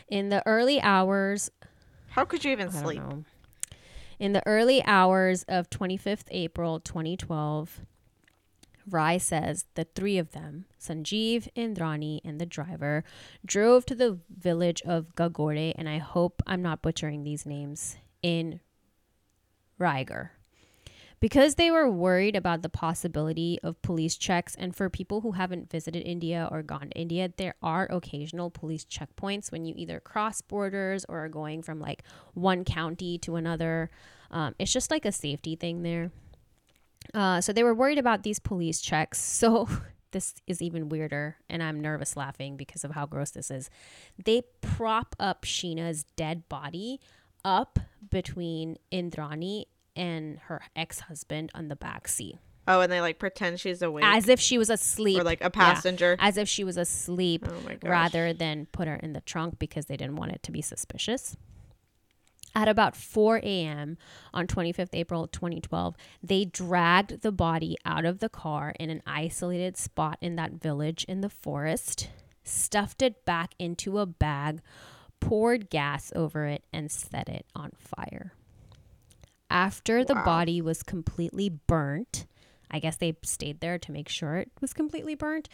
[SPEAKER 1] In the early hours
[SPEAKER 2] How could you even sleep?
[SPEAKER 1] know. In the early hours of 25th April 2012, Rai says the three of them, Sanjeev, Indrani, and the driver, drove to the village of Gagode, and I hope I'm not butchering these names, in Raigad. Because they were worried about the possibility of police checks, and for people who haven't visited India or gone to India, there are occasional police checkpoints when you either cross borders or are going from like one county to another. Um, it's just like a safety thing there. Uh, so they were worried about these police checks. So this is even weirder, and I'm nervous laughing because of how gross this is. They prop up Sheena's dead body up between Indrani and her ex-husband on the back seat,
[SPEAKER 2] Oh, and they like pretend she's awake
[SPEAKER 1] as if she was asleep,
[SPEAKER 2] or like a
[SPEAKER 1] Yeah,
[SPEAKER 2] passenger.
[SPEAKER 1] as if she was asleep,
[SPEAKER 2] Oh
[SPEAKER 1] rather than put her in the trunk because they didn't want it to be suspicious. At about 4 a.m. on 25th April 2012, they dragged the body out of the car in an isolated spot in that village in the forest, stuffed it back into a bag, poured gas over it, and set it on fire. After the
[SPEAKER 2] Wow.
[SPEAKER 1] body was completely burnt, I guess they stayed there to make sure it was completely burnt.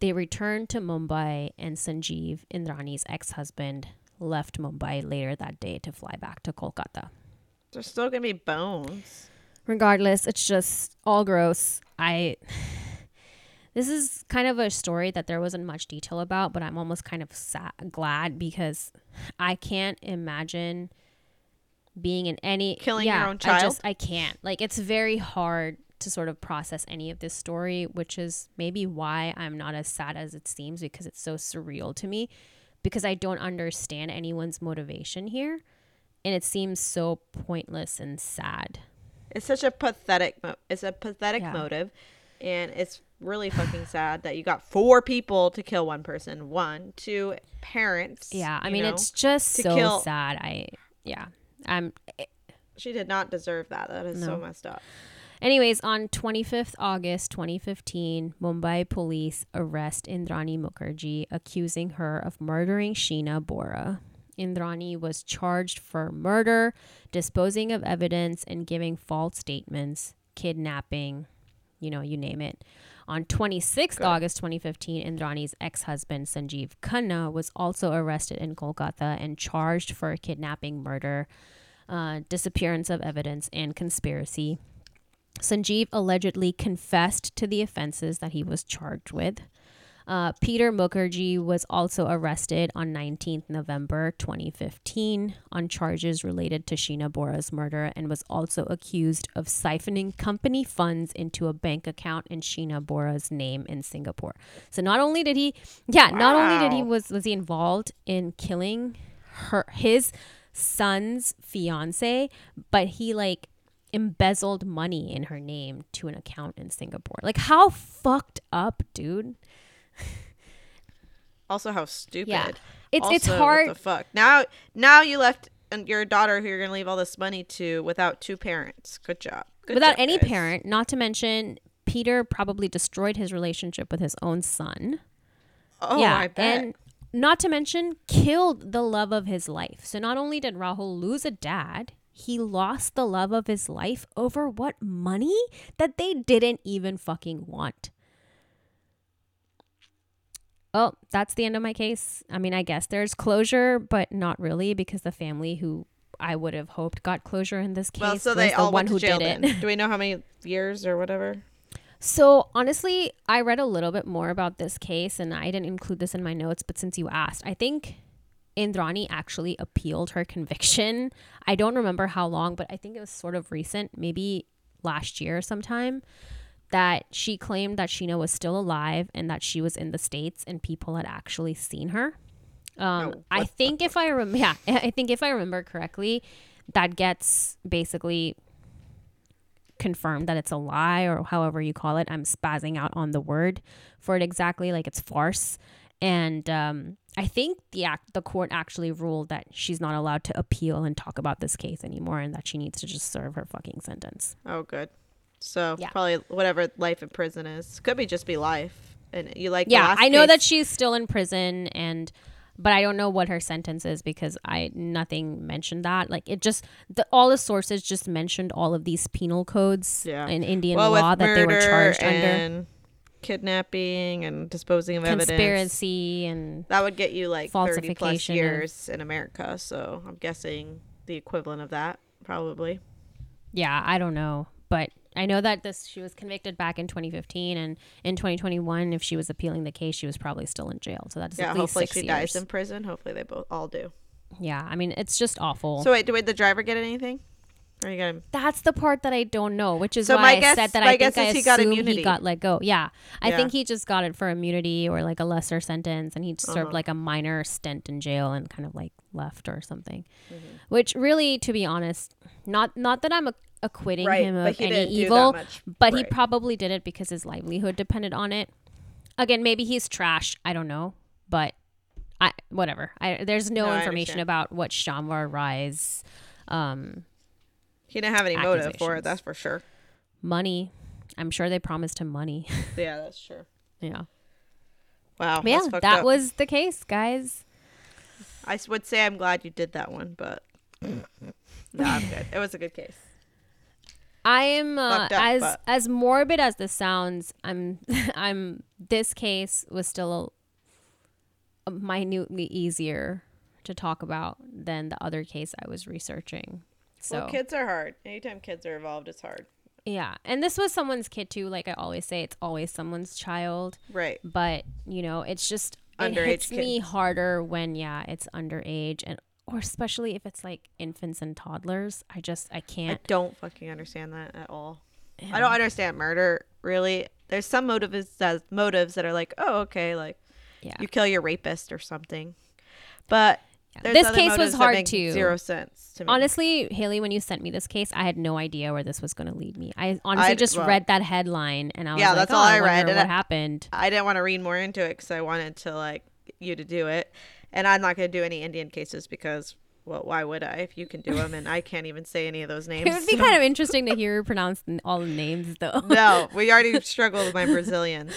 [SPEAKER 1] They returned to Mumbai, and Sanjeev, Indrani's ex husband, left Mumbai later that day to fly back to Kolkata.
[SPEAKER 2] There's still gonna be bones.
[SPEAKER 1] Regardless, it's just all gross. I. This is kind of a story that there wasn't much detail about, but I'm almost kind of sad, glad because I can't imagine being in any
[SPEAKER 2] Killing your
[SPEAKER 1] yeah,
[SPEAKER 2] own
[SPEAKER 1] I
[SPEAKER 2] child?
[SPEAKER 1] just I can't. Like it's very hard to sort of process any of this story, which is maybe why I'm not as sad as it seems because it's so surreal to me because I don't understand anyone's motivation here and it seems so pointless and sad.
[SPEAKER 2] It's such a pathetic. Mo- it's a pathetic
[SPEAKER 1] Yeah.
[SPEAKER 2] motive, and it's really fucking sad that you got four people to kill one person. One, two parents.
[SPEAKER 1] Yeah, I mean
[SPEAKER 2] know?
[SPEAKER 1] it's just so
[SPEAKER 2] kill-
[SPEAKER 1] sad. I yeah. I'm
[SPEAKER 2] she did not deserve that. That is so messed up.
[SPEAKER 1] Anyways, on 25th August 2015, Mumbai police arrest Indrani Mukerjea, accusing her of murdering Sheena Bora. Indrani was charged for murder, disposing of evidence, and giving false statements, kidnapping, you know, you name it. On 26th
[SPEAKER 2] Good.
[SPEAKER 1] August 2015, Indrani's ex husband, Sanjeev Khanna, was also arrested in Kolkata and charged for kidnapping, murder, uh, disappearance of evidence, and conspiracy. Sanjeev allegedly confessed to the offenses that he was charged with. Uh, Peter Mukerjea was also arrested on 19th November 2015 on charges related to Sheena Bora's murder and was also accused of siphoning company funds into a bank account in Sheena Bora's name in Singapore. So not only did he, yeah, not only did he was was he involved in killing her his son's fiance, but he like embezzled money in her name to an account in Singapore. Like how fucked up, dude.
[SPEAKER 2] Also, how stupid.
[SPEAKER 1] Yeah. It's it's hard.
[SPEAKER 2] What the fuck? Now, now you left and your daughter who you're gonna leave all this money to without two parents. Good job. Good
[SPEAKER 1] without
[SPEAKER 2] job,
[SPEAKER 1] any
[SPEAKER 2] guys.
[SPEAKER 1] parent, not to mention Peter probably destroyed his relationship with his own son.
[SPEAKER 2] Oh,
[SPEAKER 1] yeah,
[SPEAKER 2] I bet.
[SPEAKER 1] and not to mention killed the love of his life. So not only did Rahul lose a dad, he lost the love of his life over what money that they didn't even fucking want. Oh, that's the end of my case. I mean, I guess there's closure, but not really because the family who I would have hoped got closure in this case
[SPEAKER 2] well, so
[SPEAKER 1] was
[SPEAKER 2] they
[SPEAKER 1] the
[SPEAKER 2] all
[SPEAKER 1] one who did
[SPEAKER 2] Then.
[SPEAKER 1] it.
[SPEAKER 2] Do we know how many years or whatever?
[SPEAKER 1] So honestly, I read a little bit more about this case and I didn't include this in my notes, but since you asked, I think Indrani actually appealed her conviction. I don't remember how long, but I think it was sort of recent, maybe last year sometime, that she claimed that Sheena was still alive and that she was in the States and people had actually seen her. Um,
[SPEAKER 2] Oh,
[SPEAKER 1] I think if I remember, yeah, I think if I remember correctly, that gets basically confirmed that it's a lie or however you call it. I'm spazzing out on the word for it exactly, like it's farce. And um, I think the act, the court actually ruled that she's not allowed to appeal and talk about this case anymore, and that she needs to just serve her fucking sentence.
[SPEAKER 2] Oh, good. So
[SPEAKER 1] Yeah.
[SPEAKER 2] probably whatever life in prison is could be just be life, and you like.
[SPEAKER 1] yeah, I know
[SPEAKER 2] case-
[SPEAKER 1] that she's still in prison, and but I don't know what her sentence is because I nothing mentioned that. Like it just the all the sources just mentioned all of these penal codes
[SPEAKER 2] Yeah.
[SPEAKER 1] in Indian
[SPEAKER 2] well,
[SPEAKER 1] law that they were charged under.
[SPEAKER 2] kidnapping and disposing of evidence.
[SPEAKER 1] Conspiracy and
[SPEAKER 2] That would get you like thirty plus years in America. So I'm guessing the equivalent of that probably.
[SPEAKER 1] Yeah, I don't know, but I know that this she was convicted back in 2015, and in 2021, if she was appealing the case, she was probably still in jail. So that's
[SPEAKER 2] Yeah,
[SPEAKER 1] at least
[SPEAKER 2] hopefully she
[SPEAKER 1] years.
[SPEAKER 2] dies in prison. Hopefully they both all do.
[SPEAKER 1] yeah, I mean it's just awful.
[SPEAKER 2] So wait, did the driver get anything? Or you got him?
[SPEAKER 1] that's the part that I don't know, which is
[SPEAKER 2] So
[SPEAKER 1] why
[SPEAKER 2] my
[SPEAKER 1] I
[SPEAKER 2] guess-
[SPEAKER 1] said that I
[SPEAKER 2] guess
[SPEAKER 1] think I
[SPEAKER 2] he got immunity.
[SPEAKER 1] he got let go. Yeah, I
[SPEAKER 2] Yeah.
[SPEAKER 1] think he just got it for immunity or like a lesser sentence, and he served
[SPEAKER 2] Uh-huh.
[SPEAKER 1] like a minor stint in jail and kind of like left or something.
[SPEAKER 2] Mm-hmm.
[SPEAKER 1] Which really, to be honest, not not that I'm ac- acquitting
[SPEAKER 2] Right,
[SPEAKER 1] him of any
[SPEAKER 2] didn't do that
[SPEAKER 1] evil, but he probably did it because his livelihood depended on it. Again, maybe he's trash. I don't know, but I whatever. I there's no,
[SPEAKER 2] No,
[SPEAKER 1] information about what Shyamvar Rai's um,
[SPEAKER 2] He didn't have any motive for it. That's for sure.
[SPEAKER 1] money. I'm sure they promised him money.
[SPEAKER 2] Yeah, that's true.
[SPEAKER 1] yeah.
[SPEAKER 2] Wow.
[SPEAKER 1] But yeah, that
[SPEAKER 2] up.
[SPEAKER 1] was the case, guys.
[SPEAKER 2] I would say I'm glad you did that one, but no, I'm good. It was a good case.
[SPEAKER 1] I am uh,
[SPEAKER 2] up,
[SPEAKER 1] as
[SPEAKER 2] but-
[SPEAKER 1] as morbid as this sounds. I'm I'm this case was still a, a minutely easier to talk about than the other case I was researching. So
[SPEAKER 2] Well, kids are hard. Anytime kids are involved, it's hard.
[SPEAKER 1] yeah, and this was someone's kid too. Like I always say, it's always someone's child.
[SPEAKER 2] Right.
[SPEAKER 1] But you know, it's just it
[SPEAKER 2] Underage
[SPEAKER 1] hits me harder when yeah, it's underage and or especially if it's like infants and toddlers. I just I
[SPEAKER 2] I
[SPEAKER 1] can't.
[SPEAKER 2] don't fucking understand that at all. I don't understand murder really. There's some motives that motives that are like, oh, okay, like
[SPEAKER 1] Yeah.
[SPEAKER 2] you kill your rapist or something. But
[SPEAKER 1] Yeah. This case was hard to.
[SPEAKER 2] Zero sense to me.
[SPEAKER 1] Honestly, Haily, when you sent me this case, I had no idea where this was going to lead me. I honestly
[SPEAKER 2] I'd-
[SPEAKER 1] just
[SPEAKER 2] well-
[SPEAKER 1] read that headline and I was
[SPEAKER 2] Yeah,
[SPEAKER 1] like,
[SPEAKER 2] that's
[SPEAKER 1] oh,
[SPEAKER 2] all I
[SPEAKER 1] I,
[SPEAKER 2] read, and
[SPEAKER 1] what
[SPEAKER 2] I-
[SPEAKER 1] happened.
[SPEAKER 2] I didn't want to read more into it because I wanted to like you to do it, and I'm not going to do any Indian cases because well, why would I if you can do them and I can't even say any of those names?
[SPEAKER 1] It would be kind of interesting to hear pronounce all the names, though.
[SPEAKER 2] no, we already struggled with my Brazilian.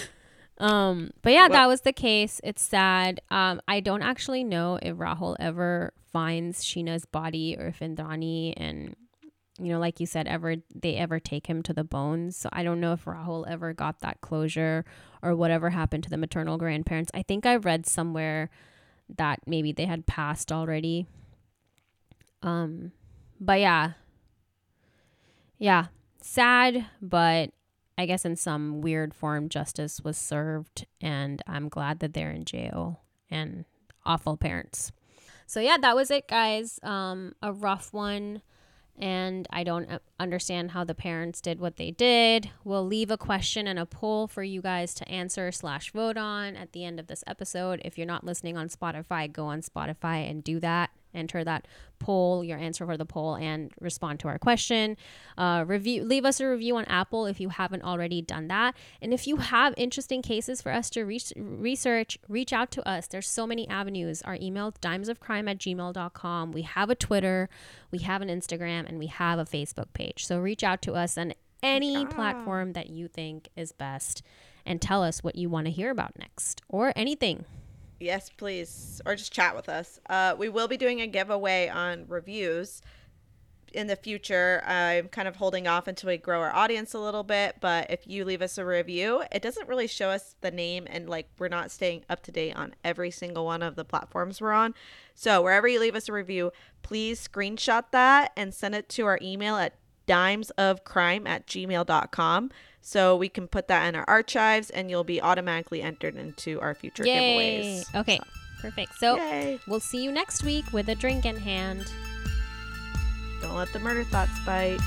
[SPEAKER 1] Um, but yeah,
[SPEAKER 2] Well-
[SPEAKER 1] that was the case. It's sad. Um, I don't actually know if Rahul ever finds Sheena's body or if Indrani and you know, like you said, ever they ever take him to the bones. So I don't know if Rahul ever got that closure or whatever happened to the maternal grandparents. I think I read somewhere that maybe they had passed already. Um, but yeah, yeah, sad, but I guess in some weird form, justice was served, and I'm glad that they're in jail and awful parents. So yeah, that was it, guys. Um, a rough one, and I don't uh, understand how the parents did what they did. We'll leave a question and a poll for you guys to answer slash vote on at the end of this episode. If you're not listening on Spotify, go on Spotify and do that. Enter that poll, your answer for the poll, and respond to our question. Uh, review, leave us a review on Apple if you haven't already done that. And if you have interesting cases for us to re- research, reach out to us. There's so many avenues. Our email, dimesofcrime at gmail.com. We have a Twitter, we have an Instagram, and we have a Facebook page. So reach out to us on any platform that you think is best and tell us what you want to hear about next or anything.
[SPEAKER 2] Yes, please. Or just chat with us. Uh, we will be doing a giveaway on reviews in the future. I'm kind of holding off until we grow our audience a little bit, but if you leave us a review, it doesn't really show us the name and like we're not staying up to date on every single one of the platforms we're on. So, wherever you leave us a review, please screenshot that and send it to our email at dimesofcrime at gmail.com. So we can put that in our archives and you'll be automatically entered into our future
[SPEAKER 1] Yay.
[SPEAKER 2] giveaways.
[SPEAKER 1] Okay, perfect. So
[SPEAKER 2] Yay.
[SPEAKER 1] we'll see you next week with a drink in hand.
[SPEAKER 2] Don't let the murder thoughts bite.